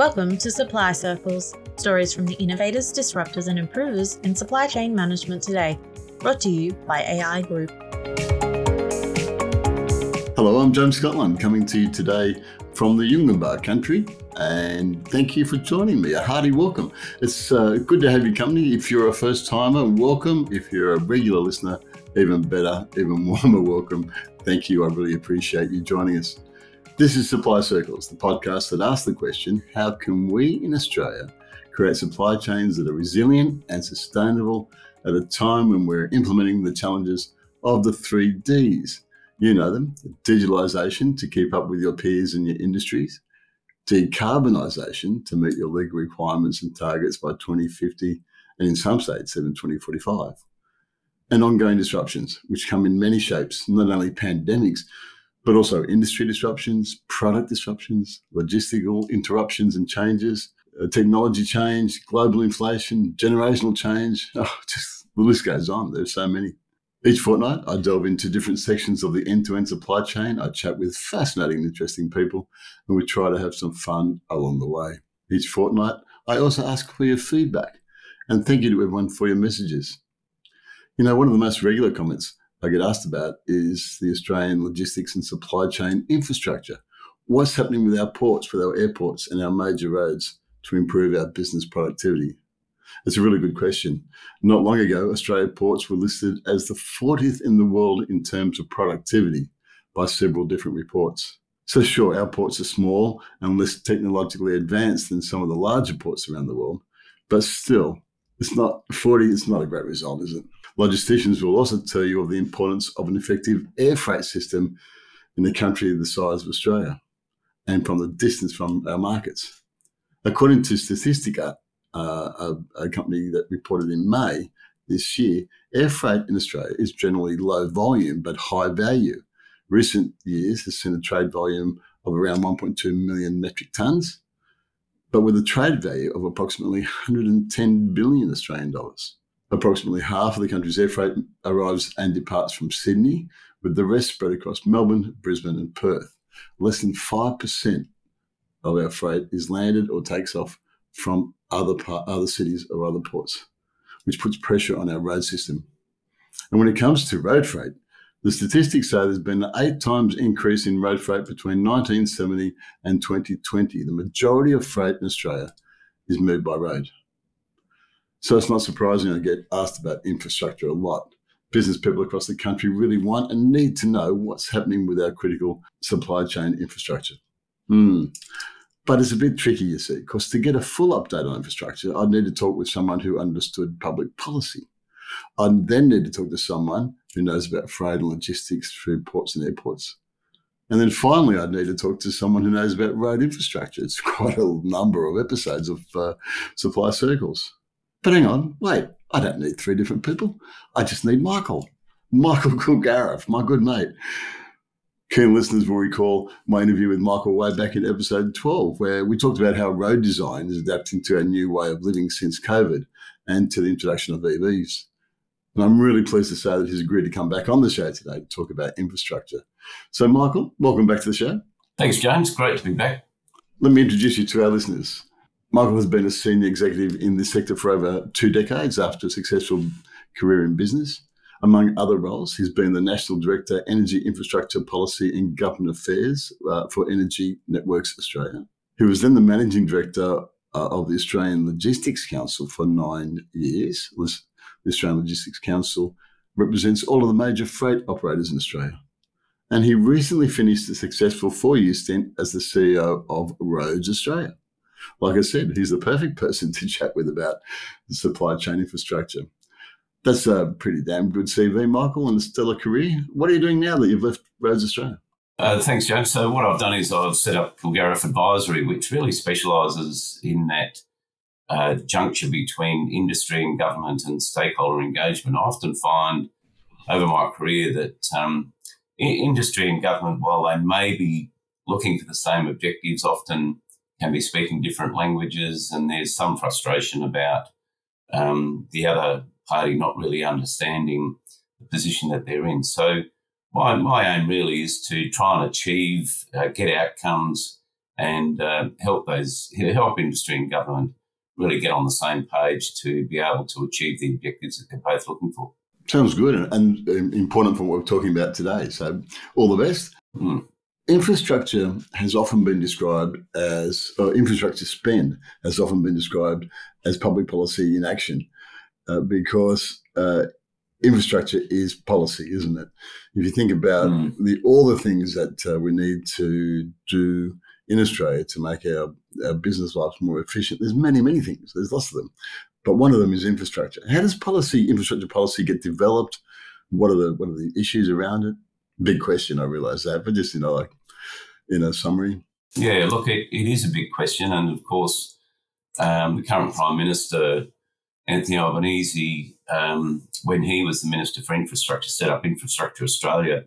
Welcome to Supply Circles, stories from the innovators, disruptors, and improvers in supply chain management today. Brought to you by AI Group. Hello, I'm James Scotland coming to you today from the Yunganbar country, and thank you for joining me. A hearty welcome. It's uh, good to have you company. If you're a first timer, welcome. If you're a regular listener, even better, even warmer welcome. Thank you. I really appreciate you joining us. This is Supply Circles, the podcast that asks the question how can we in Australia create supply chains that are resilient and sustainable at a time when we're implementing the challenges of the three Ds? You know them digitalisation to keep up with your peers and your industries, decarbonisation to meet your legal requirements and targets by 2050, and in some states, even 2045, and ongoing disruptions, which come in many shapes, not only pandemics but also industry disruptions, product disruptions, logistical interruptions and changes, uh, technology change, global inflation, generational change. Oh, just the list goes on. There's so many. Each fortnight, I delve into different sections of the end to end supply chain. I chat with fascinating and interesting people, and we try to have some fun along the way. Each fortnight, I also ask for your feedback. And thank you to everyone for your messages. You know, one of the most regular comments I get asked about is the Australian logistics and supply chain infrastructure. What's happening with our ports, with our airports, and our major roads to improve our business productivity? It's a really good question. Not long ago, Australia ports were listed as the 40th in the world in terms of productivity by several different reports. So, sure, our ports are small and less technologically advanced than some of the larger ports around the world, but still, it's not 40, it's not a great result, is it? Logisticians will also tell you of the importance of an effective air freight system in a country the size of Australia and from the distance from our markets. According to Statistica, uh, a, a, company that reported in May this year, air freight in Australia is generally low volume but high value. Recent years has seen a trade volume of around 1.2 million metric tonnes, but with a trade value of approximately 110 billion Australian dollars. Approximately half of the country's air freight arrives and departs from Sydney, with the rest spread across Melbourne, Brisbane, and Perth. Less than 5% of our freight is landed or takes off from other, part, other cities or other ports, which puts pressure on our road system. And when it comes to road freight, the statistics say there's been an eight times increase in road freight between 1970 and 2020. The majority of freight in Australia is moved by road. So it's not surprising I get asked about infrastructure a lot. Business people across the country really want and need to know what's happening with our critical supply chain infrastructure. Hmm. But it's a bit tricky, you see, because to get a full update on infrastructure, I'd need to talk with someone who understood public policy. I'd then need to talk to someone who knows about freight and logistics through ports and airports. And then finally, I'd need to talk to someone who knows about road infrastructure. It's quite a number of episodes of uh, supply circles. But hang on, wait, I don't need three different people. I just need Michael. Michael Kilgariff, my good mate. Keen listeners will recall my interview with Michael way back in episode 12, where we talked about how road design is adapting to our new way of living since COVID and to the introduction of EVs. And I'm really pleased to say that he's agreed to come back on the show today to talk about infrastructure. So, Michael, welcome back to the show. Thanks, James. Great to be back. Let me introduce you to our listeners. Michael has been a senior executive in this sector for over two decades after a successful career in business. Among other roles, he's been the National Director, Energy Infrastructure Policy and Government Affairs uh, for Energy Networks Australia. He was then the Managing Director uh, of the Australian Logistics Council for nine years. The Australian Logistics Council represents all of the major freight operators in Australia. And he recently finished a successful four year stint as the CEO of Roads Australia like I said, he's the perfect person to chat with about supply chain infrastructure. That's a pretty damn good CV, Michael, and a stellar career. What are you doing now that you've left Roads Australia? Uh, thanks, James. So, what I've done is I've set up Kilgariff Advisory, which really specialises in that uh, juncture between industry and government and stakeholder engagement. I often find over my career that um, industry and government, while they may be looking for the same objectives, often can be speaking different languages, and there's some frustration about um, the other party not really understanding the position that they're in. So, my, my aim really is to try and achieve, uh, get outcomes, and uh, help those help industry and government really get on the same page to be able to achieve the objectives that they're both looking for. Sounds good and, and important for what we're talking about today. So, all the best. Mm. Infrastructure has often been described as, or infrastructure spend has often been described as public policy in action uh, because uh, infrastructure is policy, isn't it? If you think about mm. the, all the things that uh, we need to do in Australia to make our, our business lives more efficient, there's many, many things. There's lots of them. But one of them is infrastructure. How does policy, infrastructure policy get developed? What are the what are the issues around it? Big question, I realise that, but just you know, like in a summary. Yeah, look, it, it is a big question, and of course, um, the current Prime Minister Anthony Albanese, um, when he was the Minister for Infrastructure, set up Infrastructure Australia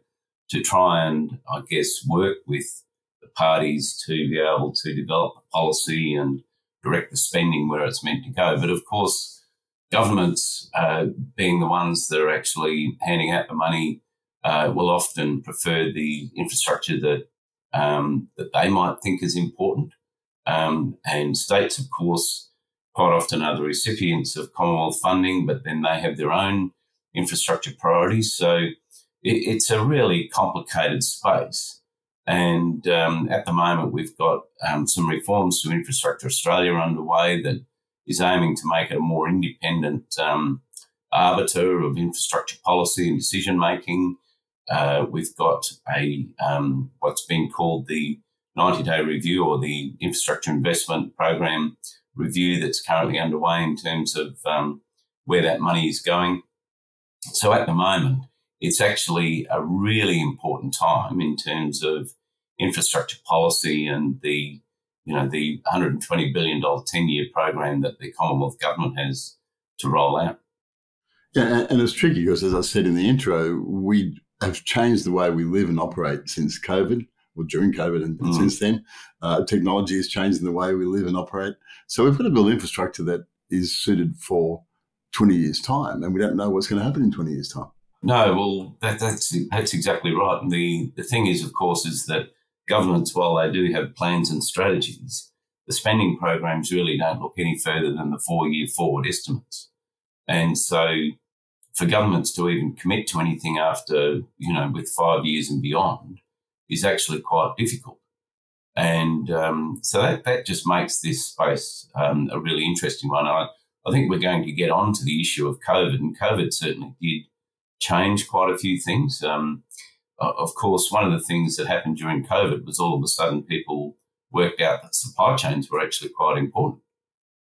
to try and, I guess, work with the parties to be able to develop a policy and direct the spending where it's meant to go. But of course, governments, uh, being the ones that are actually handing out the money, uh, will often prefer the infrastructure that um, that they might think is important. Um, and states, of course, quite often are the recipients of Commonwealth funding, but then they have their own infrastructure priorities. So it, it's a really complicated space. And um, at the moment, we've got um, some reforms to Infrastructure Australia underway that is aiming to make it a more independent um, arbiter of infrastructure policy and decision making. Uh, we've got a um, what's been called the 90 day review or the infrastructure investment program review that's currently underway in terms of um, where that money is going. So at the moment, it's actually a really important time in terms of infrastructure policy and the you know the 120 billion dollar 10 year program that the Commonwealth government has to roll out. Yeah, and it's tricky because, as I said in the intro, we have changed the way we live and operate since COVID or during COVID and, mm. since then. Uh, technology has changed in the way we live and operate. So we've got to build infrastructure that is suited for 20 years' time, and we don't know what's going to happen in 20 years' time. No, well, that, that's that's exactly right. And the, the thing is, of course, is that governments, while they do have plans and strategies, the spending programs really don't look any further than the four year forward estimates. And so for governments to even commit to anything after, you know, with five years and beyond is actually quite difficult. And um, so that, that just makes this space um, a really interesting one. I, I think we're going to get on to the issue of COVID, and COVID certainly did change quite a few things. Um, of course, one of the things that happened during COVID was all of a sudden people worked out that supply chains were actually quite important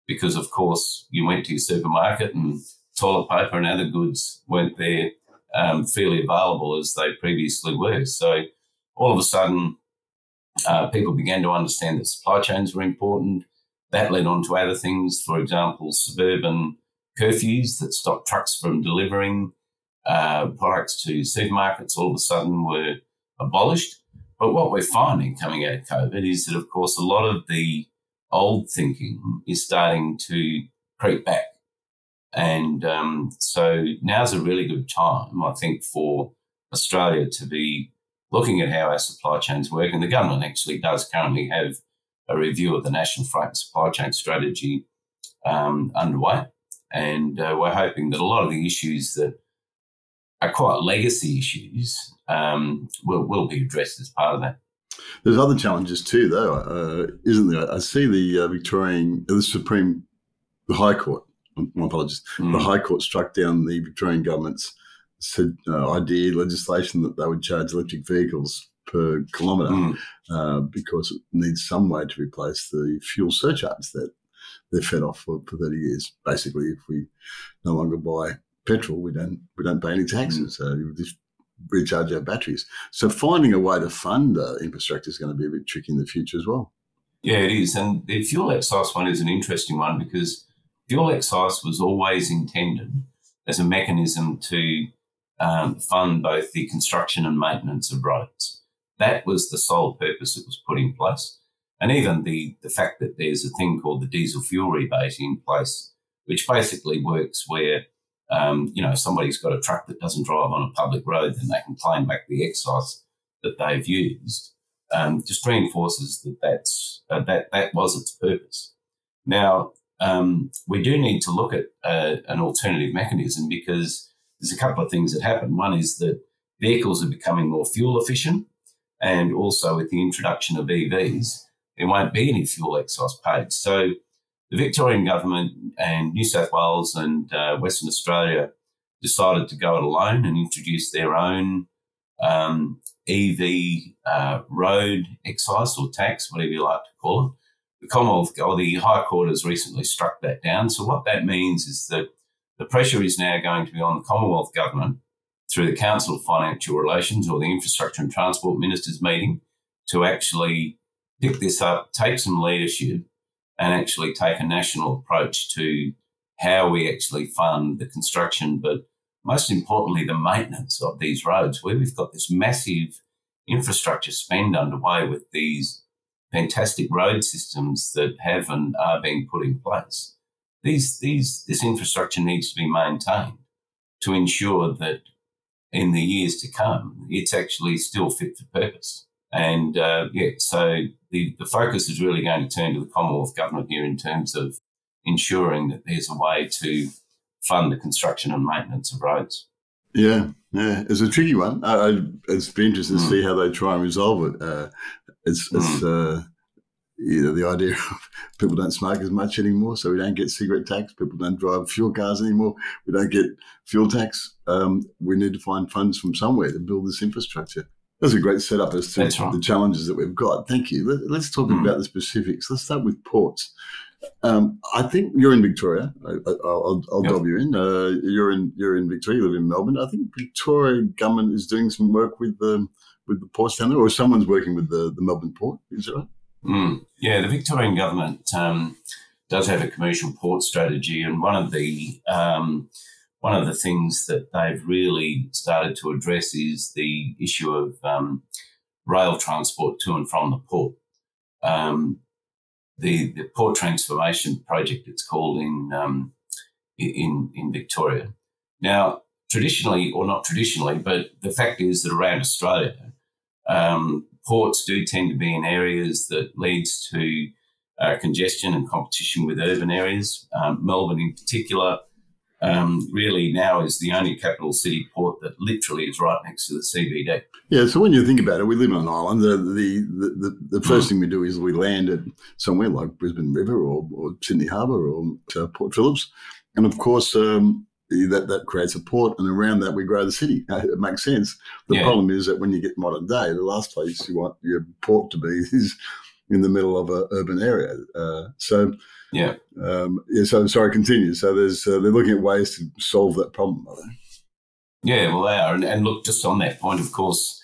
because, of course, you went to your supermarket and toilet paper and other goods weren't there um, freely available as they previously were. So all of a sudden, uh, people began to understand that supply chains were important. That led on to other things, for example, suburban curfews that stopped trucks from delivering uh, products to supermarkets all of a sudden were abolished. But what we're finding coming out of COVID is that, of course, a lot of the old thinking is starting to creep back. And um, so now's a really good time, I think, for Australia to be looking at how our supply chains work. And the government actually does currently have a review of the National Freight and Supply Chain Strategy um, underway. And uh, we're hoping that a lot of the issues that are quite legacy issues um, will, will be addressed as part of that. There's other challenges too, though, uh, isn't there? I see the uh, Victorian, the Supreme, the High Court, my apologies, mm. the High Court struck down the Victorian government's said, uh, idea legislation that they would charge electric vehicles per kilometre mm. uh, because it needs some way to replace the fuel surcharge that they're fed off for, for 30 years. Basically, if we no longer buy petrol, we don't we don't pay any taxes. Mm. So we just recharge our batteries. So finding a way to fund uh, infrastructure is going to be a bit tricky in the future as well. Yeah, it is. And the fuel excise one is an interesting one because fuel excise was always intended as a mechanism to um, fund both the construction and maintenance of roads. That was the sole purpose it was put in place. And even the, the fact that there's a thing called the diesel fuel rebate in place, which basically works where, um, you know, somebody's got a truck that doesn't drive on a public road, then they can claim back the excise that they've used. um, just reinforces that that's uh, that that was its purpose. Now um, we do need to look at uh, an alternative mechanism because there's a couple of things that happen. One is that vehicles are becoming more fuel efficient, and also with the introduction of EVs, there won't be any fuel excise paid. So the Victorian government and New South Wales and uh, Western Australia decided to go it alone and introduce their own um, EV uh, road excise or tax, whatever you like to call it. The Commonwealth or the High Court has recently struck that down. So what that means is that the pressure is now going to be on the Commonwealth government through the Council of Financial Relations or the Infrastructure and Transport Ministers meeting to actually pick this up, take some leadership, and actually take a national approach to how we actually fund the construction, but most importantly, the maintenance of these roads, where we've got this massive infrastructure spend underway with these fantastic road systems that have and are being put in place. These, these, this infrastructure needs to be maintained to ensure that in the years to come, it's actually still fit for purpose. And uh, yeah, so the, the focus is really going to turn to the Commonwealth Government here in terms of ensuring that there's a way to fund the construction and maintenance of roads. Yeah, yeah, it's a tricky one. I, I, it's be interesting mm. to see how they try and resolve it. Uh, it's, it's mm. uh, you know, the idea of people don't smoke as much anymore, so we don't get cigarette tax. People don't drive fuel cars anymore. We don't get fuel tax. Um, we need to find funds from somewhere to build this infrastructure. That's a great setup as to right. the challenges that we've got. Thank you. Let, us talk mm. about the specifics. Let's start with ports. Um, I think you're in Victoria. I, will yep. dob you in. Uh, you're in you're in Victoria. You live in Melbourne. I think Victoria government is doing some work with the with the ports down or someone's working with the, the Melbourne port. Is that right? Mm. Yeah, the Victorian government um, does have a commercial port strategy, and one of the um, one of the things that they've really started to address is the issue of um, rail transport to and from the port. Um, the, the port transformation project, it's called in um, in in Victoria. Now, traditionally, or not traditionally, but the fact is that around Australia, um, ports do tend to be in areas that leads to uh, congestion and competition with urban areas. Um, Melbourne, in particular, um, really now is the only capital city port that literally is right next to the CBD. Yeah, so when you think about it, we live on an island. The the, the, the first mm. thing we do is we land at somewhere like Brisbane River or, or Sydney Harbour or uh, Port Phillip. And of course, um, that, that creates a port, and around that we grow the city. It makes sense. The yeah. problem is that when you get modern day, the last place you want your port to be is in the middle of an urban area. Uh, so, yeah, um, yeah. So sorry, continue. So there's uh, they're looking at ways to solve that problem. Are they? Yeah, well, they are. And, and look, just on that point, of course,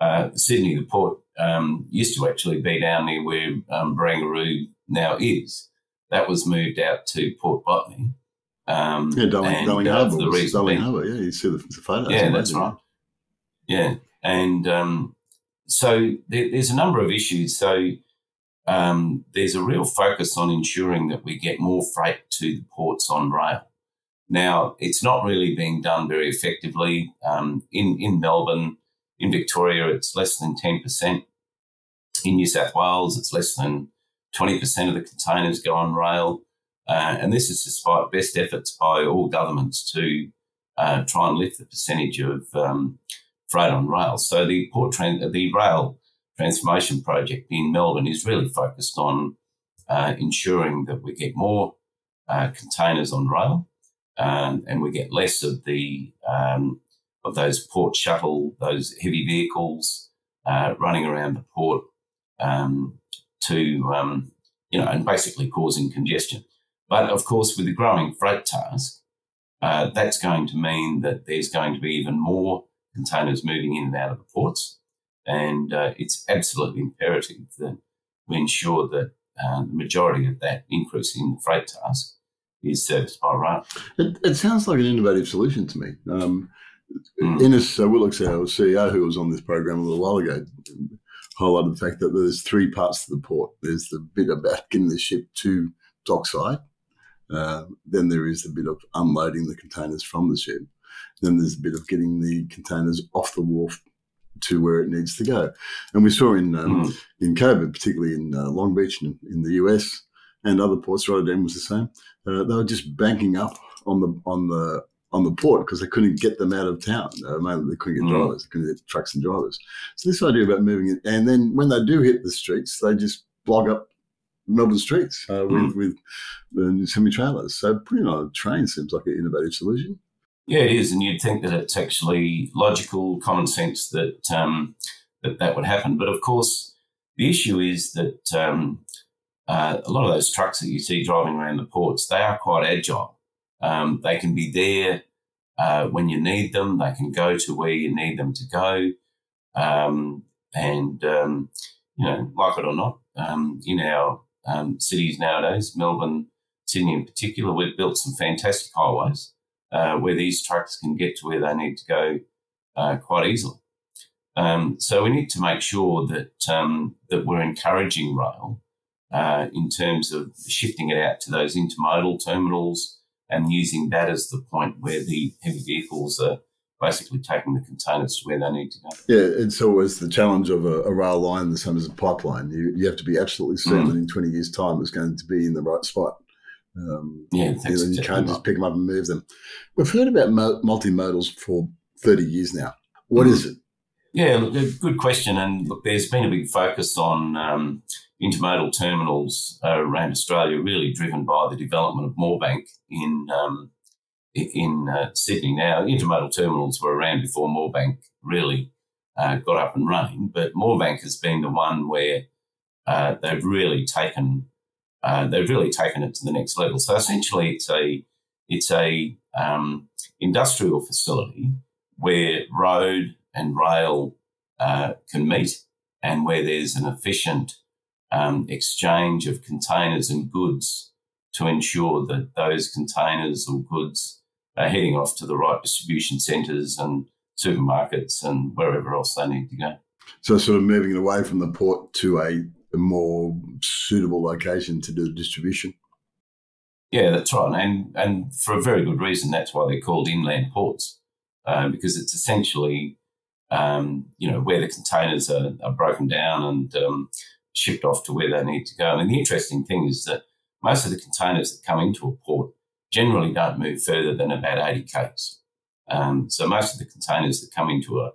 uh, Sydney, the port, um, used to actually be down near where um, Barangaroo now is. That was moved out to Port Botany. Um, yeah, Darling, Darling uh, Harbour. Darling Harbour, yeah, you see the, the photos. Yeah, that's right. Yeah, and um, so there, there's a number of issues. So um, there's a real focus on ensuring that we get more freight to the ports on rail. Now, it's not really being done very effectively. Um, in, in Melbourne, in Victoria, it's less than 10%. In New South Wales, it's less than 20% of the containers go on rail. Uh, and this is despite best efforts by all governments to uh, try and lift the percentage of um, freight on rail. So the port tran- the rail transformation project in Melbourne is really focused on uh, ensuring that we get more uh, containers on rail um, and we get less of the um, of those port shuttle, those heavy vehicles uh, running around the port um, to um, you know and basically causing congestion. But of course, with the growing freight task, uh, that's going to mean that there's going to be even more containers moving in and out of the ports. And uh, it's absolutely imperative that we ensure that uh, the majority of that increase in the freight task is serviced by rail. It, it sounds like an innovative solution to me. Um, mm. Innes uh, Willox, our CEO, who was on this program a little while ago, highlighted the fact that there's three parts to the port. There's the bit about getting the ship to dockside, uh, then there is the bit of unloading the containers from the ship. Then there's a bit of getting the containers off the wharf to where it needs to go. And we saw in um, Mm. in COVID, particularly in uh, Long Beach in, in the US and other ports, Rotterdam was the same. Uh, they were just banking up on the on the on the port because they couldn't get them out of town. Uh, mainly they couldn't get Mm. drivers, they couldn't get trucks and drivers. So this idea about moving it, and then when they do hit the streets, they just block up Melbourne streets uh, with with uh, semi trailers. So putting on a train seems like an innovative solution. Yeah, it is, and you'd think that it's actually logical, common sense that um, that that would happen. But of course, the issue is that um, uh, a lot of those trucks that you see driving around the ports, they are quite agile. Um, they can be there uh, when you need them. They can go to where you need them to go, um, and um, you know, like it or not, um, in our cities nowadays, Melbourne, Sydney in particular, we've built some fantastic highways uh, where these trucks can get to where they need to go uh, quite easily. Um, so we need to make sure that um, that we're encouraging rail uh, in terms of shifting it out to those intermodal terminals and using that as the point where the heavy vehicles are basically taking the containers to where they need to go. Yeah, and so it's the challenge of a, a rail line the same as a pipeline. You, you have to be absolutely certain Mm. that in 20 years' time it's going to be in the right spot. Um, Yeah, you, know, you can't just pick them up and move them. We've heard about mo- multimodals for 30 years now. What is it? Yeah, look, good question. And look, there's been a big focus on um, intermodal terminals uh, around Australia, really driven by the development of Moorebank in um, in uh, Sydney. Now, intermodal terminals were around before Moorebank really uh, got up and running, but Moorebank has been the one where uh, they've really taken uh, they've really taken it to the next level. So essentially, it's a it's a um, industrial facility where road and rail uh, can meet, and where there's an efficient um, exchange of containers and goods to ensure that those containers or goods are heading off to the right distribution centres and supermarkets and wherever else they need to go. So, sort of moving it away from the port to a, a more suitable location to do the distribution. Yeah, that's right, and and for a very good reason. That's why they're called inland ports, uh, because it's essentially, um, you know, where the containers are, are broken down and um, shipped off to where they need to go. And the interesting thing is that most of the containers that come into a port generally don't move further than about eighty k's. Um, so most of the containers that come into a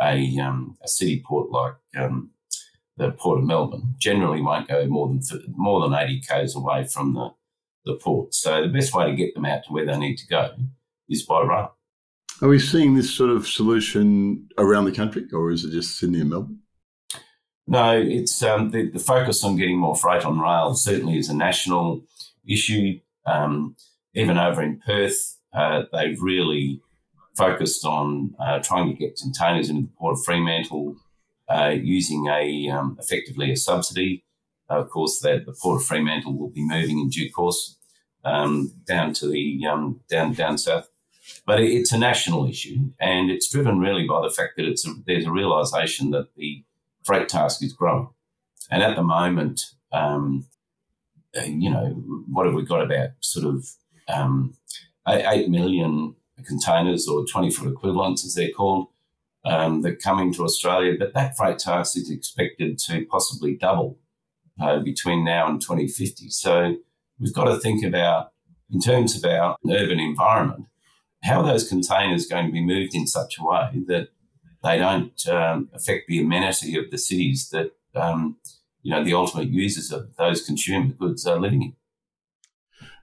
a, um, a city port like um, the port of Melbourne generally won't go more than more than eighty k's away from the the port. So the best way to get them out to where they need to go is by rail. Are we seeing this sort of solution around the country, or is it just Sydney and Melbourne? No, it's um, the, the focus on getting more freight on rail certainly is a national issue. Um, even over in Perth, uh, they've really focused on uh, trying to get containers into the port of Fremantle uh, using a um, effectively a subsidy. of course, that the port of Fremantle will be moving in due course um, down to the um, down down south. But it's a national issue, and it's driven really by the fact that it's a, there's a realization that the freight task is growing, and at the moment, um, you know, what have we got about sort of um, eight million containers or twenty foot equivalents, as they're called, um, that come into Australia, but that freight task is expected to possibly double uh, between now and 2050. So we've got to think about, in terms of our urban environment, how are those containers going to be moved in such a way that they don't um, affect the amenity of the cities that um, you know the ultimate users of those consumer goods are living in.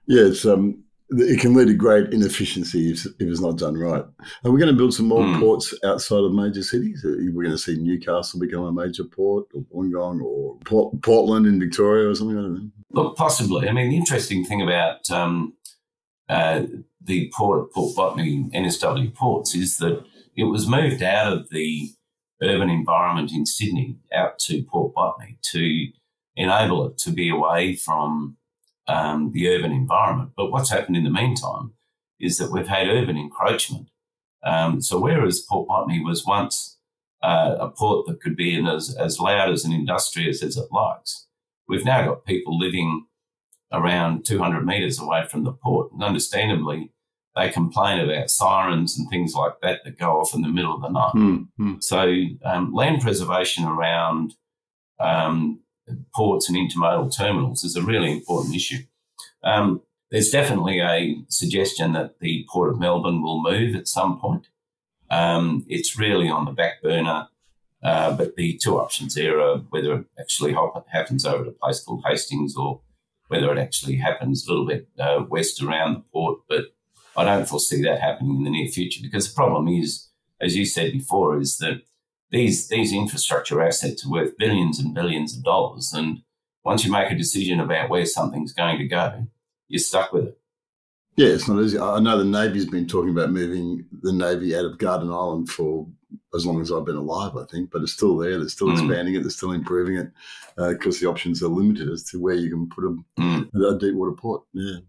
It's um, it can lead to great inefficiency if, if it's not done right. Are we going to build some more Hmm. ports outside of major cities? Are we going to see Newcastle become a major port, or Wollongong, or Port- Portland in Victoria, or something? I don't know. Look, possibly. I mean, the interesting thing about um, uh, the port of Port Botany, NSW Ports, is that it was moved out of the urban environment in Sydney out to Port Botany to enable it to be away from um, the urban environment. But what's happened in the meantime is that we've had urban encroachment. Um, so whereas Port Botany was once uh, a port that could be in as, as loud as an industrious as it likes, we've now got people living around 200 metres away from the port. And understandably, they complain about sirens and things like that that go off in the middle of the night. Mm-hmm. So, um, land preservation around um, ports and intermodal terminals is a really important issue. Um, there's definitely a suggestion that the Port of Melbourne will move at some point. Um, it's really on the back burner, uh, but the two options there are whether it actually happens over at a place called Hastings or whether it actually happens a little bit uh, west around the port. But I don't foresee that happening in the near future because the problem is, as you said before, is that these these infrastructure assets are worth billions and billions of dollars, and once you make a decision about where something's going to go, you're stuck with it. Yeah, it's not easy. I know the Navy's been talking about moving the Navy out of Garden Island for as long as I've been alive, I think, but it's still there. They're still mm. expanding it. They're still improving it because uh, the options are limited as to where you can put them mm. at a deep water port. Yeah.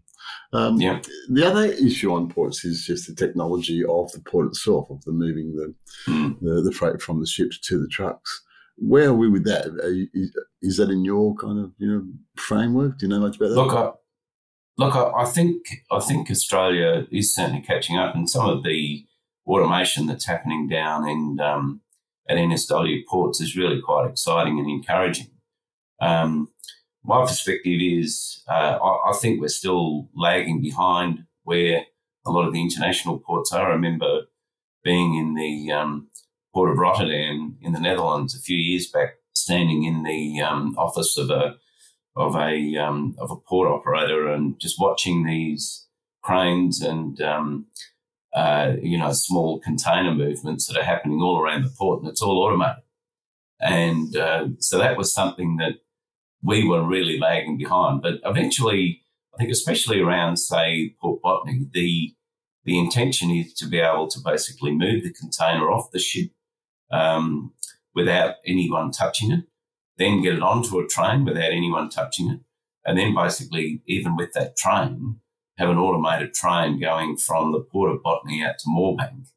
Um, yeah. The other issue on ports is just the technology of the port itself, of the moving the, mm. the, the freight from the ships to the trucks. Where are we with that? You, is that in your kind of you know framework? Do you know much about that? Look, I, look, I, I think I think Australia is certainly catching up, and some of the automation that's happening down in um, at NSW ports is really quite exciting and encouraging. Um, my perspective is uh, I, I, think we're still lagging behind where a lot of the international ports are. I remember being in the um, port of Rotterdam in the Netherlands a few years back, standing in the um, office of a of a um, of a port operator and just watching these cranes and um, uh, you know small container movements that are happening all around the port, and it's all automated. And uh, so that was something that we were really lagging behind. But eventually, I think, especially around, say, Port Botany, the the intention is to be able to basically move the container off the ship um, without anyone touching it, then get it onto a train without anyone touching it, and then basically, even with that train, have an automated train going from the Port of Botany out to Moorebank.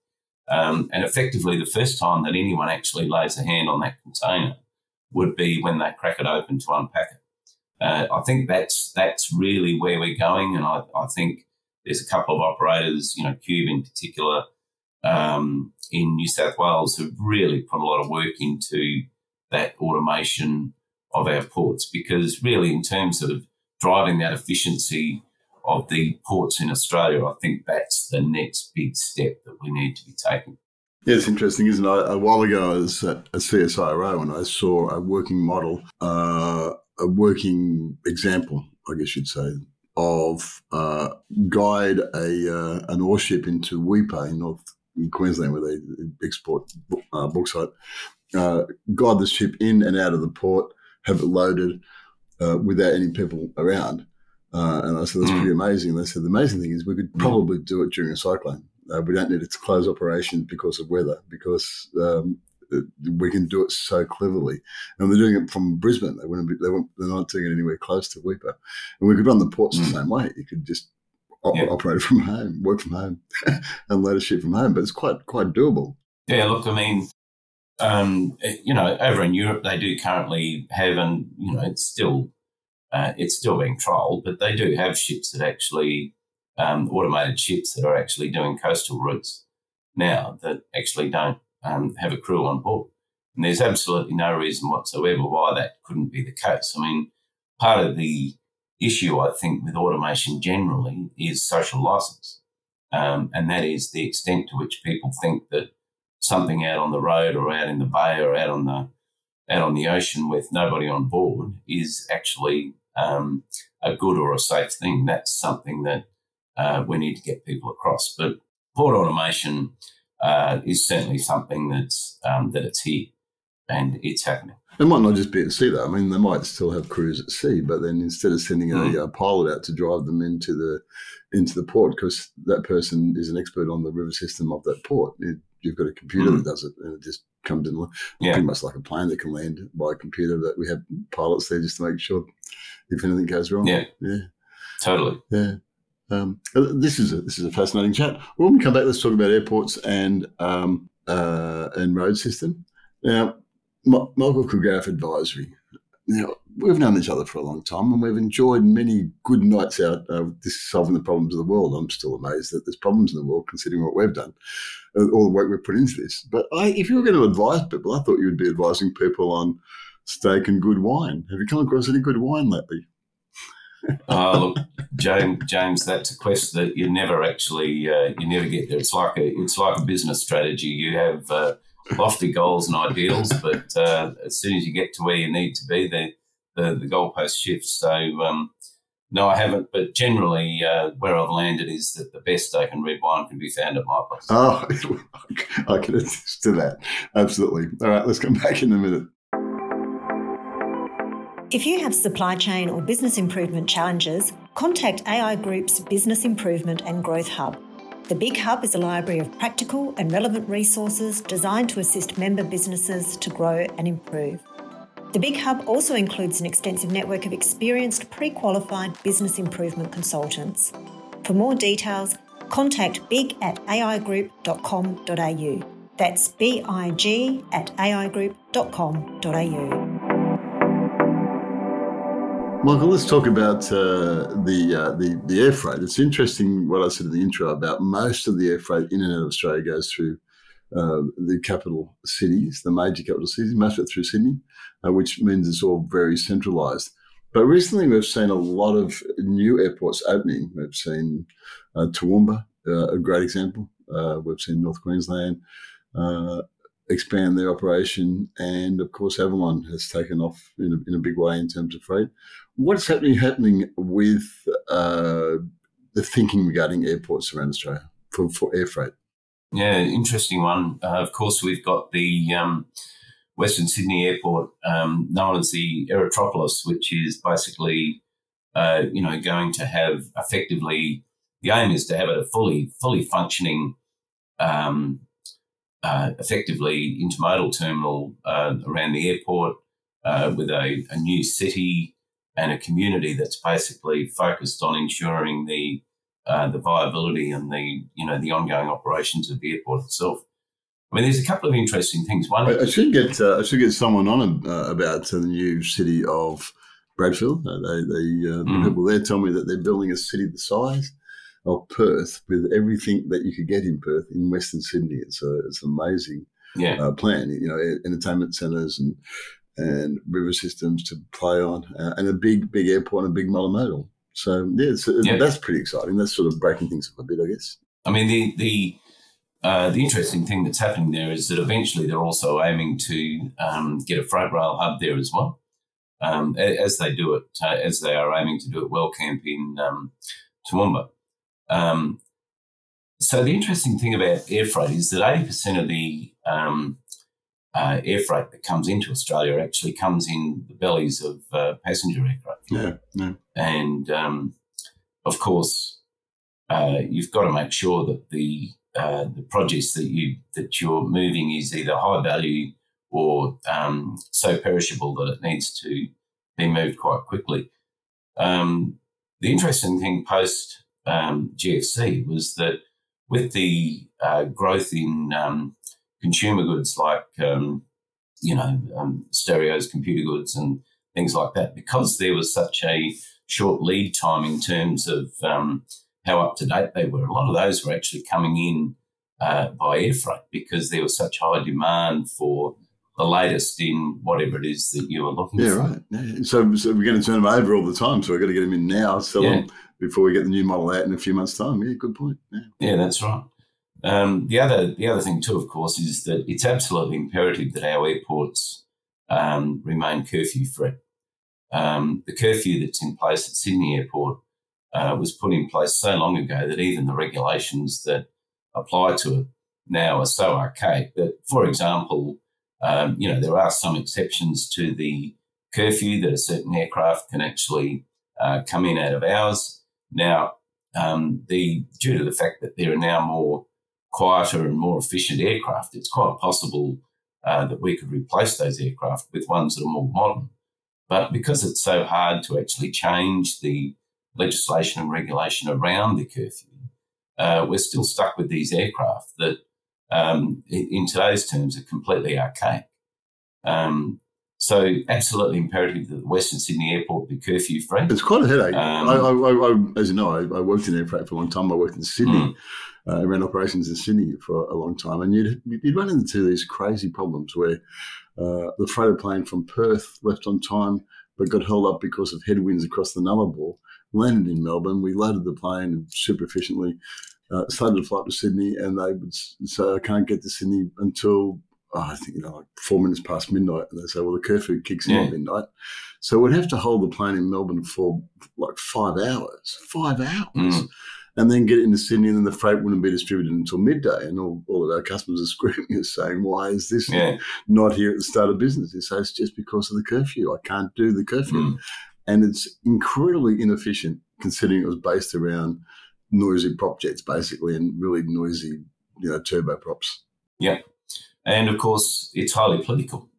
Um, and effectively, the first time that anyone actually lays a hand on that container would be when they crack it open to unpack it. Uh, I think that's that's really where we're going, and I, I, think there's a couple of operators, you know, Qube in particular, um, in New South Wales, who've really put a lot of work into that automation of our ports because really, in terms of driving that efficiency of the ports in Australia, I think that's the next big step that we need to be taking. Yeah, it's interesting, isn't it? A while ago, I was at a CSIRO and I saw a working model, uh, a working example, I guess you'd say, of uh, guide a uh, an ore ship into Weipa in North in Queensland, where they export uh, bauxite. Uh, guide the ship in and out of the port, have it loaded uh, without any people around. Uh, and I said, that's hmm. pretty amazing. And they said, the amazing thing is we could hmm. probably do it during a cyclone. Uh, we don't need to close operations because of weather, because um, we can do it so cleverly. And they're doing it from Brisbane. They wouldn't be, they won't, they're not doing it anywhere close to Weipa. And we could run the ports mm. the same way. You could just op- yeah. operate from home, work from home, and load a ship from home. But it's quite quite doable. Yeah, look, I mean, um, you know, over in Europe, they do currently have, and you know, it's still uh, it's still being trialled, but they do have ships that actually um, automated ships that are actually doing coastal routes now that actually don't um, have a crew on board. And there's absolutely no reason whatsoever why that couldn't be the case. I mean, part of the issue, I think, with automation generally is social license. Um, and that is the extent to which people think that something out on the road or out in the bay or out on the out on the ocean with nobody on board is actually um, a good or a safe thing. That's something that uh, we need to get people across. But port automation uh, is certainly something that's um, that it's here and it's happening. It might not just be at sea, though. I mean, they might still have crews at sea, but then instead of sending mm. a, a, pilot out to drive them into the into the port, because that person is an expert on the river system of that port, it, you've got a computer mm. that does it, and it just comes in yeah. pretty much like a plane that can land by a computer. That we have pilots there just to make sure if anything goes wrong. Yeah, yeah, totally. Yeah. Um, uh, this is a, this is a fascinating chat. When we come back, let's talk about airports and um, uh, and road system. Now, Michael Kilgariff Advisory. know, we've known each other for a long time and we've enjoyed many good nights out uh, solving the problems of the world. I'm still amazed that there's problems in the world considering what we've done, uh, all the work we've put into this. But I, if you were going to advise people, I thought you would be advising people on steak and good wine. Have you come across any good wine lately? Uh, look, James, James, that's a quest that you never actually uh, you never get there. It's like a it's like a business strategy. You have uh, lofty goals and ideals, but uh, as soon as you get to where you need to be, the the, the goalpost shifts. So um, no, I haven't. But generally, uh, where I've landed is that the best steak and red wine can be found at my place. Oh, I can attest to that. Absolutely. All right, let's come back in a minute. If you have supply chain or business improvement challenges, contact AI Group's Business Improvement and Growth Hub. The Big Hub is a library of practical and relevant resources designed to assist member businesses to grow and improve. The Big Hub also includes an extensive network of experienced pre qualified business improvement consultants. For more details, contact big at aigroup.com.au. That's big at aigroup.com.au. Michael, let's talk about uh, the, uh, the the air freight. It's interesting what I said in the intro about most of the air freight in and out of Australia goes through uh, the capital cities, the major capital cities, most of it through Sydney, uh, which means it's all very centralised. But recently, we've seen a lot of new airports opening. We've seen uh, Toowoomba, uh, a great example. we've seen North Queensland expand their operation. And of course, Avalon has taken off in a, in a big way in terms of freight. What's happening happening with uh, the thinking regarding airports around Australia for, for air freight? Yeah, interesting one. Uh, of course, we've got the um, Western Sydney Airport, um, known as the Aerotropolis, which is basically, uh, you know, going to have effectively the aim is to have a fully fully functioning um, uh, effectively intermodal terminal uh, around the airport uh, with a, a, new city and a community that's basically focused on ensuring the uh, the viability and the you know the ongoing operations of the airport itself. I mean, there's a couple of interesting things. One, I, I should get uh, I should get someone on uh, about the new city of Bradfield. they, they mm. the people there tell me that they're building a city the size of Perth with everything that you could get in Perth in Western Sydney. It's a it's an amazing yeah. uh, plan. You know, entertainment centres and and river systems to play on, uh, and a big big airport and a big multimodal. So yeah, yeah, that's pretty exciting. That's sort of breaking things up a bit, I guess. I mean, the the uh, the interesting thing that's happening there is that eventually they're also aiming to um, get a freight rail hub there as well, um, as they do it, uh, as they are aiming to do it Wellcamp in um, Toowoomba. Um, so the interesting thing about air freight is that 80% of the um, uh, air freight that comes into Australia actually comes in the bellies of uh, passenger aircraft. Yeah, yeah. And um, of course, uh, you've got to make sure that the uh, the produce that you that you're moving is either high value or um, so perishable that it needs to be moved quite quickly. Um, the interesting thing post um, GFC was that with the uh, growth in um, consumer goods like um, you know um, stereos, computer goods, and things like that, because there was such a short lead time in terms of um, how up to date they were, a lot of those were actually coming in uh, by air freight because there was such high demand for the latest in whatever it is that you were looking yeah, for. Right. Yeah, right. So, so we're going to turn them over all the time. So we've got to get them in now, sell yeah. them before we get the new model out in a few months' time. Yeah, good point. Yeah, yeah that's right. Um, the other the other thing too, of course, is that it's absolutely imperative that our airports um, remain curfew free. Um, the curfew that's in place at Sydney Airport uh, was put in place so long ago that even the regulations that apply to it now are so archaic that, for example, um, you know there are some exceptions to the curfew that a certain aircraft can actually uh, come in out of hours. Now, um, the due to the fact that there are now more quieter and more efficient aircraft, it's quite possible uh, that we could replace those aircraft with ones that are more modern. But because it's so hard to actually change the legislation and regulation around the curfew, uh, we're still stuck with these aircraft that, um, in, in, today's terms, are completely archaic. Um, So absolutely imperative that Western Sydney Airport be curfew free. It's quite a headache. Um, I, I, I, as you know, I, worked in air freight for a long time. I worked in Sydney. Mm. Uh, ran operations in Sydney for a long time, and you'd, you'd run into these crazy problems where uh, the freighter plane from Perth left on time but got held up because of headwinds across the Nullarbor. Landed in Melbourne. We loaded the plane super efficiently, uh, started the flight to Sydney, and they would say, I can't get to Sydney until oh, I think you know like four minutes past midnight, and they say, well, the curfew kicks in yeah. at midnight, so we'd have to hold the plane in Melbourne for like five hours, five hours. Mm. And then get it into Sydney, and then the freight wouldn't be distributed until midday. And all, all of our customers are screaming and saying, Why is this yeah. not here at the start of business? They say, It's just because of the curfew. I can't do the curfew. Mm. And it's incredibly inefficient considering it was based around noisy prop jets, basically, and really noisy, you know, turboprops. Yeah. And of course, it's highly political.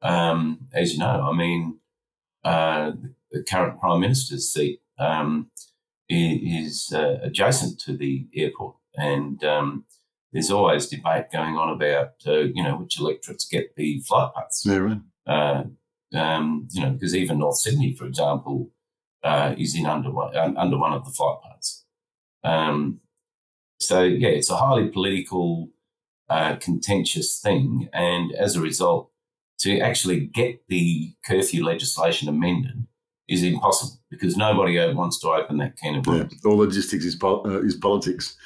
Um, as you know, I mean, uh, the current Prime Minister's seat um, is uh, adjacent to the airport. And um, there's always debate going on about, uh, you know, which electorates get the flight paths. Yeah, right. Uh, um, you know, because even North Sydney, for example, uh, is in under one, under one of the flight paths. Um, so, yeah, it's a highly political uh, contentious thing. And as a result, to actually get the curfew legislation amended is impossible because nobody wants to open that can of worms. Yeah, all logistics is, uh, is politics.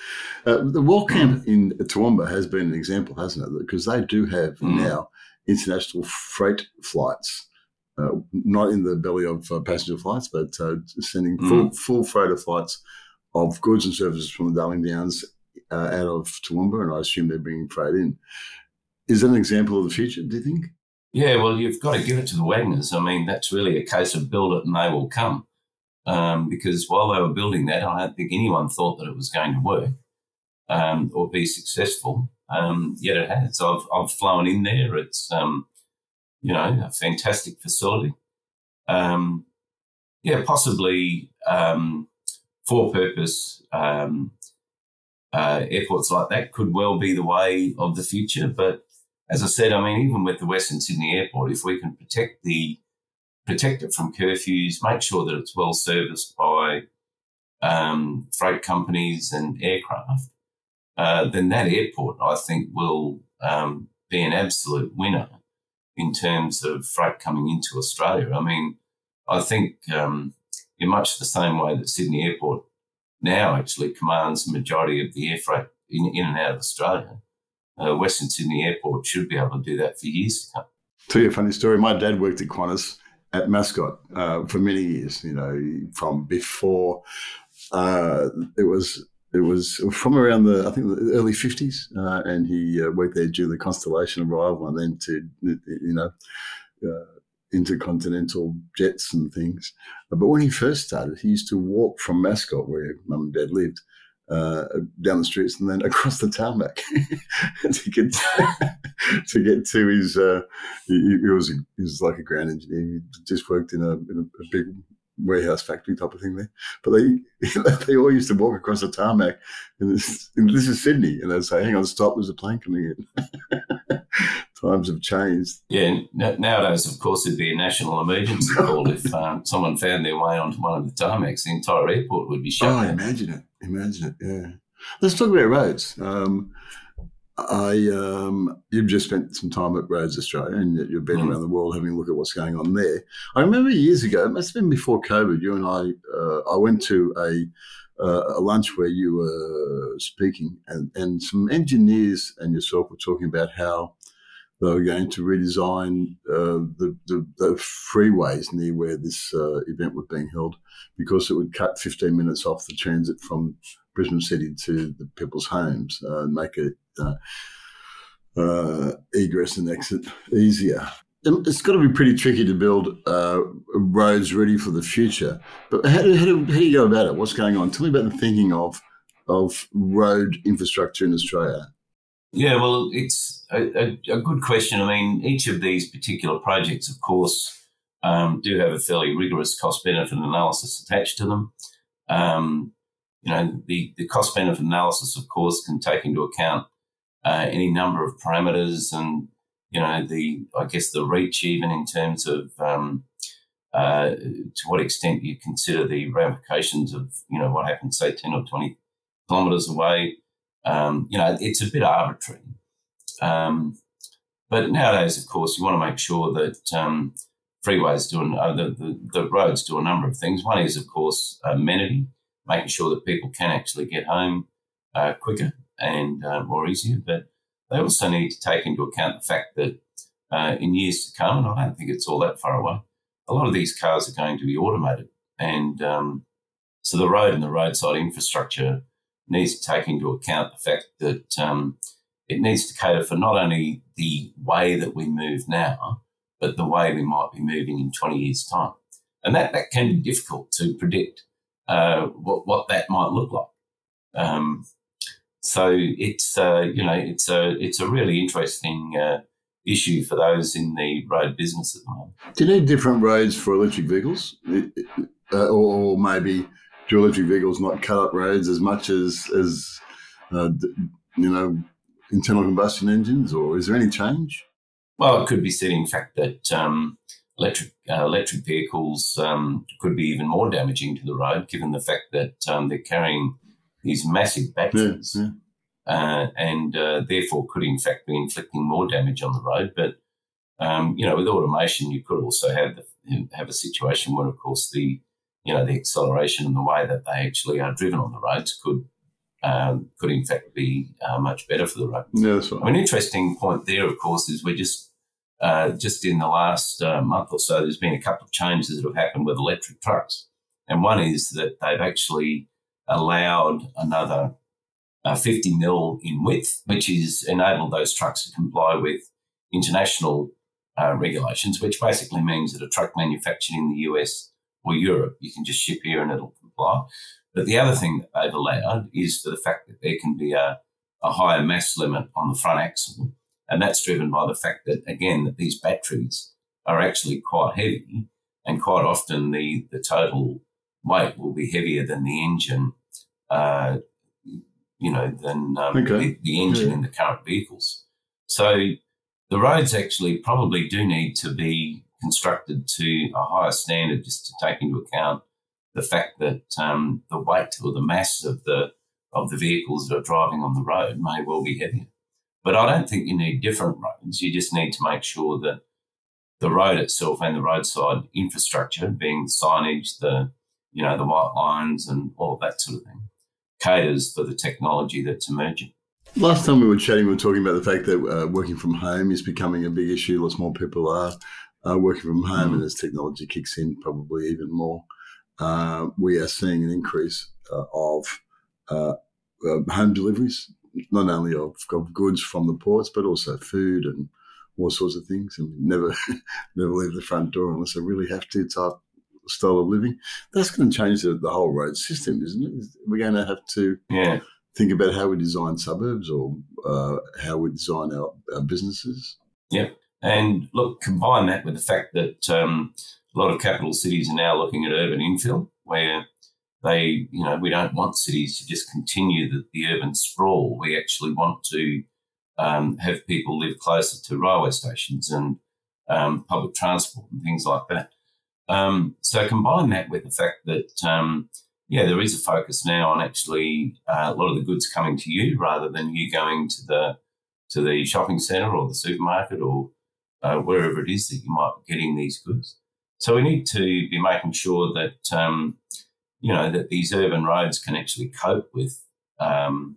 Uh, the Wellcamp mm. in Toowoomba has been an example, hasn't it? Because they do have mm. now international freight flights. Uh, not in the belly of uh, passenger flights, but uh, sending mm. full, full freighter flights of goods and services from the Darling Downs uh, out of Toowoomba, and I assume they're bringing freight in. Is that an example of the future, do you think? Yeah, well, you've got to give it to the Wagners. I mean, that's really a case of build it and they will come. Um, because while they were building that, I don't think anyone thought that it was going to work um, or be successful. Um, yet it has. I've, I've flown in there. It's, um, you know, a fantastic facility. Um, yeah, possibly um, for purpose uh, airports like that could well be the way of the future. But as I said, I mean, even with the Western Sydney Airport, if we can protect the protect it from curfews, make sure that it's well serviced by um, freight companies and aircraft, uh, then that airport, I think, will um, be an absolute winner in terms of freight coming into Australia. I mean, I think um, in much the same way that Sydney Airport now actually commands the majority of the air freight in, in and out of Australia. Uh, Western Sydney Airport should be able to do that for years to come. Tell you a funny story. My dad worked at Qantas at Mascot uh, for many years. You know, from before uh, it was it was from around the I think the early fifties, uh, and he uh, worked there during the Constellation arrival, and then to you know uh, intercontinental jets and things. But when he first started, he used to walk from Mascot, where mum and dad lived, uh, down the streets and then across the tarmac to get to, to, get to his. Uh, he, he, was he was like a ground engineer. He just worked in a, in a, a big warehouse factory type of thing there. But they they all used to walk across the tarmac, and this, and this is Sydney, and they'd say, "Hang on, stop! There's a plane coming in." Times have changed. Yeah, nowadays, of course, it'd be a national emergency call if um, someone found their way onto one of the tarmacs. The entire airport would be shut. Oh, imagine it! Imagine it! Yeah. Let's talk about roads. Um, I um, you've just spent some time at Roads Australia, and you've been mm. around the world having a look at what's going on there. I remember years ago, it must have been before COVID. You and I, uh, I went to a uh, a lunch where you were speaking, and and some engineers and yourself were talking about how they were going to redesign uh, the, the, the freeways near where this uh, event was being held because it would cut 15 minutes off the transit from Brisbane City to the people's homes uh, and make it uh, uh, egress and exit easier. It's got to be pretty tricky to build uh, roads ready for the future. But how do, how, do, how do you go about it? What's going on? Tell me about the thinking of of road infrastructure in Australia. Yeah, well, it's a, a, good question. I mean, each of these particular projects, of course, um, do have a fairly rigorous cost benefit analysis attached to them. Um, you know, the, the cost benefit analysis, of course, can take into account uh, any number of parameters and you know, the I guess the reach even in terms of um, uh, to what extent you consider the ramifications of you know what happens say ten or twenty kilometres away. Um, you know, it's a bit arbitrary. Um, but nowadays, of course, you want to make sure that um, freeways do uh, the, the, the roads do a number of things. One is, of course, amenity, making sure that people can actually get home uh, quicker and uh, more easier. But they also need to take into account the fact that uh, in years to come, and I don't think it's all that far away, a lot of these cars are going to be automated. And um, so the road and the roadside infrastructure needs to take into account the fact that um, it needs to cater for not only the way that we move now, but the way we might be moving in 20 years' time. And that, that can be difficult to predict uh, what, what that might look like. Um, so it's uh, you know it's a it's a really interesting uh, issue for those in the road business at the moment. Do you need different roads for electric vehicles, uh, or maybe do electric vehicles not cut up roads as much as as uh, you know internal combustion engines, or is there any change? Well, it could be said, in fact, that um, electric uh, electric vehicles um, could be even more damaging to the road, given the fact that um, they're carrying these massive batteries, yeah, yeah. Uh, and uh, therefore could in fact be inflicting more damage on the road. But um, you know, with automation, you could also have the, have a situation where, of course, the you know the acceleration and the way that they actually are driven on the roads could um, could in fact be uh, much better for the road. Yeah, that's right. An interesting point there, of course, is we're just uh, just in the last uh, month or so, there's been a couple of changes that have happened with electric trucks, and one is that they've actually allowed another uh, 50 mil in width, which has enabled those trucks to comply with international uh, regulations, which basically means that a truck manufactured in the US or Europe, you can just ship here and it'll comply. But the other thing that they've allowed is for the fact that there can be a, a higher mass limit on the front axle. And that's driven by the fact that, again, that these batteries are actually quite heavy and quite often the, the total weight will be heavier than the engine, uh, you know, than um, okay. the, the, engine yeah. in the current vehicles. So the roads actually probably do need to be constructed to a higher standard just to take into account the fact that um, the weight or the mass of the of the vehicles that are driving on the road may well be heavier. But I don't think you need different roads. You just need to make sure that the road itself and the roadside infrastructure, being signage, the you know, the white lines and all of that sort of thing, caters for the technology that's emerging. Last time we were chatting, we were talking about the fact that uh, working from home is becoming a big issue. Lots more people are uh, working from home, mm. and as technology kicks in, probably even more, uh, we are seeing an increase uh, of uh, uh, home deliveries, not only of, of, goods from the ports, but also food and all sorts of things. And never, never leave the front door unless I really have to type style of living. That's going to change the, the whole road system, isn't it? We're going to have to yeah. think about how we design suburbs or uh, how we design our, our businesses. Yeah. And look, combine that with the fact that um, a lot of capital cities are now looking at urban infill, where they, you know, we don't want cities to just continue the, the urban sprawl. We actually want to um, have people live closer to railway stations and um, public transport and things like that. Um, so combine that with the fact that, um, yeah, there is a focus now on actually uh, a lot of the goods coming to you rather than you going to the to the shopping centre or the supermarket or uh, wherever it is that you might be getting these goods. So we need to be making sure that um, you know that these urban roads can actually cope with um,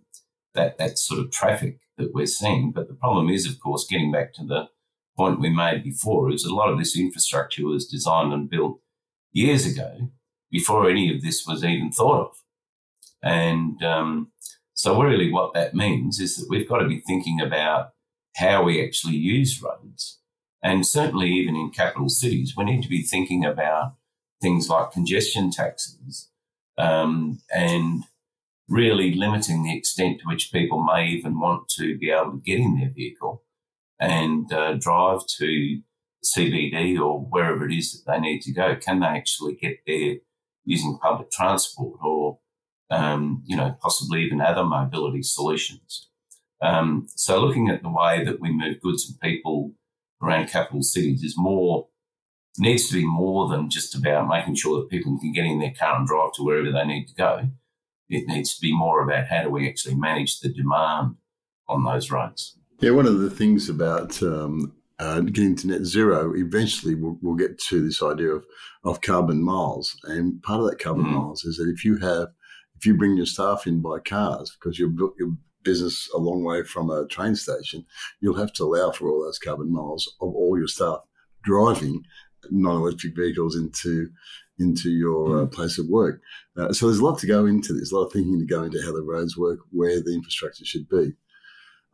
that that sort of traffic that we're seeing. But the problem is, of course, getting back to the point we made before is a lot of this infrastructure was designed and built years ago before any of this was even thought of. And um, so, really, what that means is that we've got to be thinking about how we actually use roads. And certainly, even in capital cities, we need to be thinking about things like congestion taxes um, and really limiting the extent to which people may even want to be able to get in their vehicle and uh, drive to CBD or wherever it is that they need to go? Can they actually get there using public transport or, um, you know, possibly even other mobility solutions? Um, so looking at the way that we move goods and people around capital cities is more needs to be more than just about making sure that people can get in their car and drive to wherever they need to go. It needs to be more about how do we actually manage the demand on those roads. Yeah, one of the things about um, uh, getting to net zero, eventually we'll, we'll, get to this idea of, of carbon miles. And part of that carbon mm. miles is that if you have, if you bring your staff in by cars because you've built your business a long way from a train station, you'll have to allow for all those carbon miles of all your staff driving non-electric vehicles into into your uh, mm. place of work. Uh, so there's a lot to go into There's a lot of thinking to go into how the roads work, where the infrastructure should be.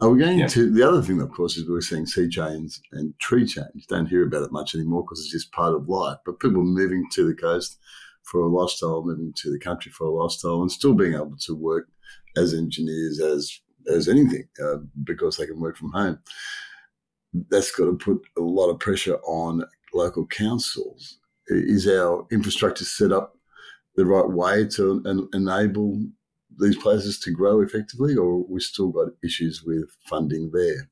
Are we going yeah. to the other thing, of course, is we're seeing sea change and tree change. Don't hear about it much anymore because it's just part of life. But people moving to the coast for a lifestyle, moving to the country for a lifestyle, and still being able to work as engineers as as anything uh, because they can work from home. That's got to put a lot of pressure on local councils. Is our infrastructure set up the right way to en- enable these places to grow effectively, or we still got issues with funding there?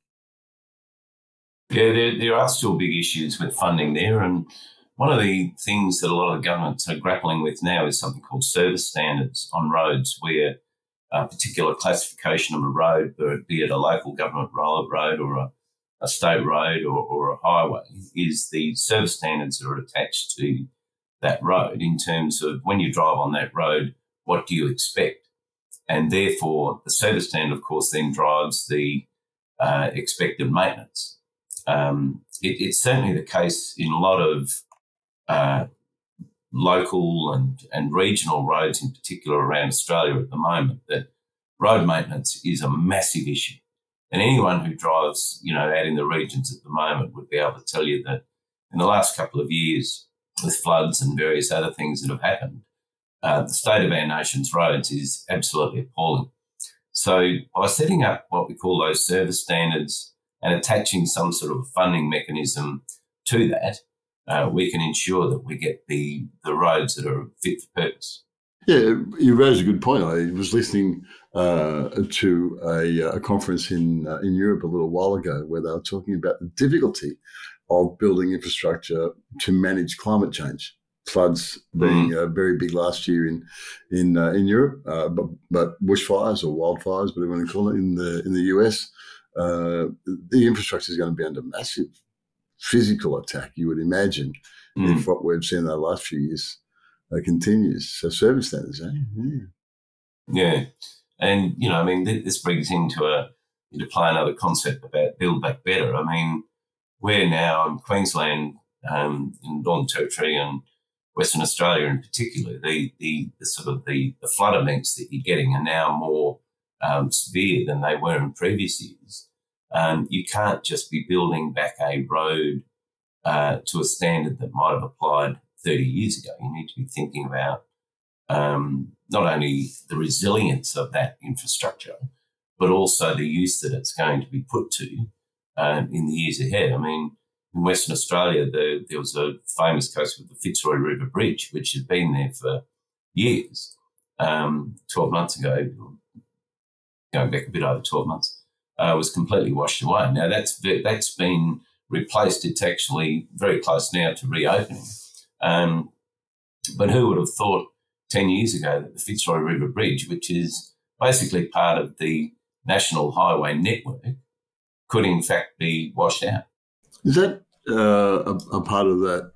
Yeah, there, there are still big issues with funding there. And one of the things that a lot of governments are grappling with now is something called service standards on roads, where a particular classification of a road, be it a local government road or a, a state road or, or a highway, is the service standards that are attached to that road in terms of when you drive on that road, what do you expect? And therefore, the service standard, of course, then drives the uh, expected maintenance. Um, it, it's certainly the case in a lot of uh, local and, and regional roads, in particular around Australia at the moment, that road maintenance is a massive issue. And anyone who drives, you know, out in the regions at the moment would be able to tell you that in the last couple of years, with floods and various other things that have happened, uh, the state of our nation's roads is absolutely appalling. So, by setting up what we call those service standards and attaching some sort of funding mechanism to that, uh, we can ensure that we get the, the roads that are fit for purpose. Yeah, you raised a good point. I was listening uh, to a, a, conference in uh, in Europe a little while ago where they were talking about the difficulty of building infrastructure to manage climate change floods being mm. uh, very big last year in in uh, in Europe, uh, but but bushfires or wildfires, whatever you want to call it, in the in the US, uh, the infrastructure is going to be under massive physical attack. You would imagine mm. if what we've seen in the last few years uh, continues. So service standards, eh? Yeah. yeah, and you know, I mean, this brings into a to play another concept about build back better. I mean, we're now in Queensland, um, in Northern Territory, and Western Australia in particular, the, the, the sort of the, the, flood events that you're getting are now more um, severe than they were in previous years. Um, you can't just be building back a road uh, to a standard that might have applied 30 years ago. You need to be thinking about um, not only the resilience of that infrastructure, but also the use that it's going to be put to um, in the years ahead. I mean, in Western Australia, the, there was a famous case with the Fitzroy River Bridge, which had been there for years. Um, 12 months ago, going back a bit over 12 months, uh, was completely washed away. Now that's that's been replaced. It's actually very close now to reopening. Um, but who would have thought 10 years ago that the Fitzroy River Bridge, which is basically part of the national highway network, could in fact be washed out? Is that uh, a, a, part of that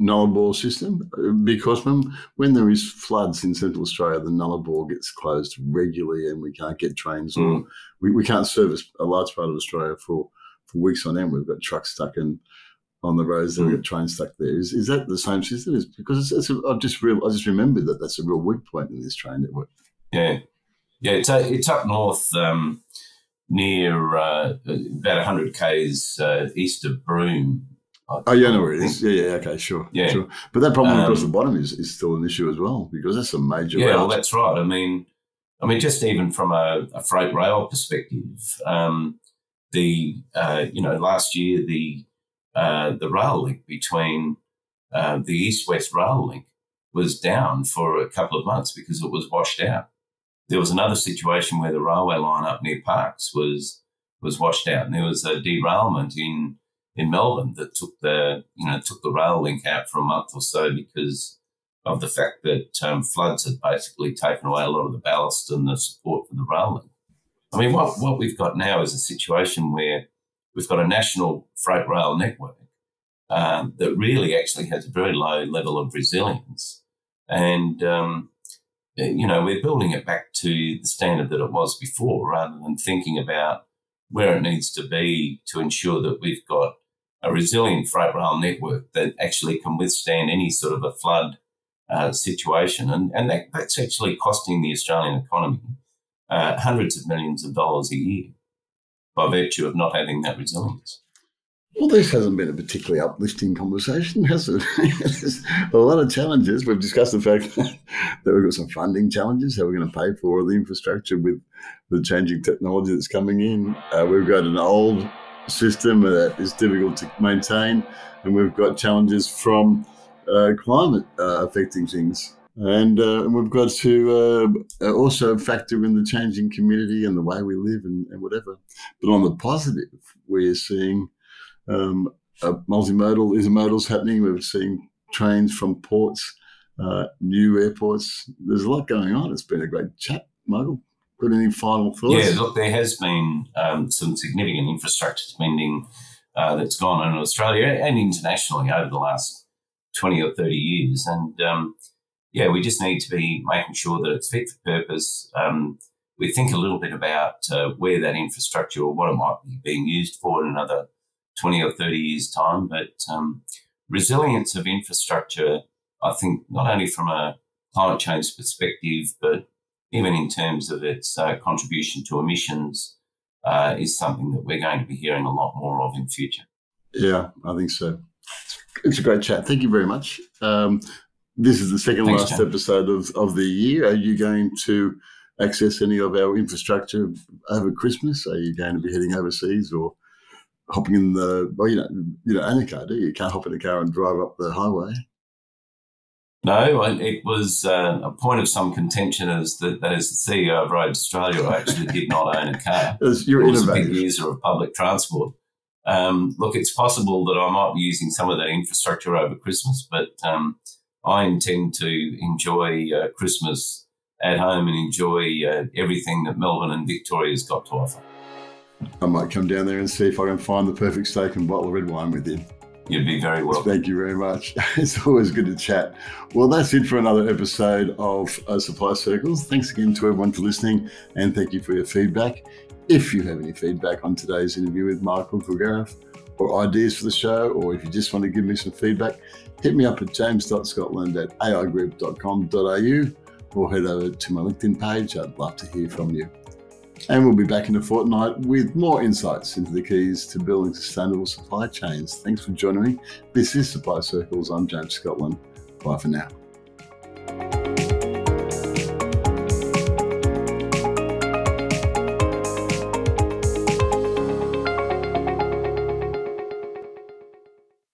Nullarbor system? Because when, when there is floods in Central Australia, the Nullarbor gets closed regularly and we can't get trains mm. or hmm. we, we can't service a large part of Australia for, for weeks on end. We've got trucks stuck in on the roads mm. we've got trains stuck there. Is, is that the same system? Is, because it's, it's a, I've just real, I just remembered that that's a real weak point in this train network. Yeah. Yeah, it's, a, it's up north. Um, near uh, about 100 k's uh, east of Broome. Oh, yeah, where it is. Yeah, yeah, okay, sure. Yeah. Sure. But that problem um, across the bottom is, is still an issue as well because that's a major. Yeah, well, that's right. I mean, I mean, just even from a, a freight rail perspective, um, the uh, you know last year the uh, the rail link between uh, the east west rail link was down for a couple of months because it was washed out. There was another situation where the railway line up near Parkes was was washed out, and there was a derailment in in Melbourne that took the you know took the rail link out for a month or so because of the fact that um, floods had basically taken away a lot of the ballast and the support for the rail link. I mean, what what we've got now is a situation where we've got a national freight rail network um, that really actually has a very low level of resilience, and um, you know we're building it back to the standard that it was before, rather than thinking about where it needs to be to ensure that we've got a resilient freight rail network that actually can withstand any sort of a flood uh, situation. And, and that, that's actually costing the Australian economy uh, hundreds of millions of dollars a year by virtue of not having that resilience. Well, this hasn't been a particularly uplifting conversation, has it? There's a lot of challenges. We've discussed the fact that we've got some funding challenges, how we're going to pay for the infrastructure with the changing technology that's coming in. Uh, we've got an old system that is difficult to maintain, and we've got challenges from uh, climate uh, affecting things. And, uh, we've got to uh, also factor in the changing community and the way we live and, and whatever. But on the positive, we're seeing um, multimodal intermodals happening. We're seeing trains from ports, uh, new airports. There's a lot going on. It's been a great chat, Michael. Got any final thoughts? Yeah, look, there has been um, some significant infrastructure spending uh, that's gone on in Australia and internationally over the last 20 or 30 years. And um, yeah, we just need to be making sure that it's fit for purpose. Um, we think a little bit about uh, where that infrastructure or what it might be being used for in another 20 or 30 years' time. But um, resilience of infrastructure, I think, not only from a climate change perspective, but even in terms of its uh, contribution to emissions, uh, is something that we're going to be hearing a lot more of in future. Yeah, I think so. It's a great chat. Thank you very much. Um, this is the second Thanks, last John. episode of, of the year. Are you going to access any of our infrastructure over Christmas? Are you going to be heading overseas or hopping in the well, you know, you know, own a car, do you? You can't hop in a car and drive up the highway. No, it was uh, a point of some contention as that, that as the CEO of Roads Australia, I actually did not own a car. You're I was a big user of public transport. Um, look, it's possible that I might be using some of that infrastructure over Christmas, but um, I intend to enjoy uh, Christmas at home and enjoy uh, everything that Melbourne and Victoria's got to offer. I might come down there and see if I can find the perfect steak and bottle of red wine with you. You'd be very welcome. Thank you very much. It's always good to chat. Well, that's it for another episode of uh, Supply Circles. Thanks again to everyone for listening and thank you for your feedback. If you have any feedback on today's interview with Michael Kilgariff or ideas for the show, or if you just want to give me some feedback, hit me up at james.scotland at aigroup.com.au or head over to my LinkedIn page. I'd love to hear from you. And we'll be back in a fortnight with more insights into the keys to building sustainable supply chains. Thanks for joining me. This is Supply Circles. I'm James Scotland. Bye for now.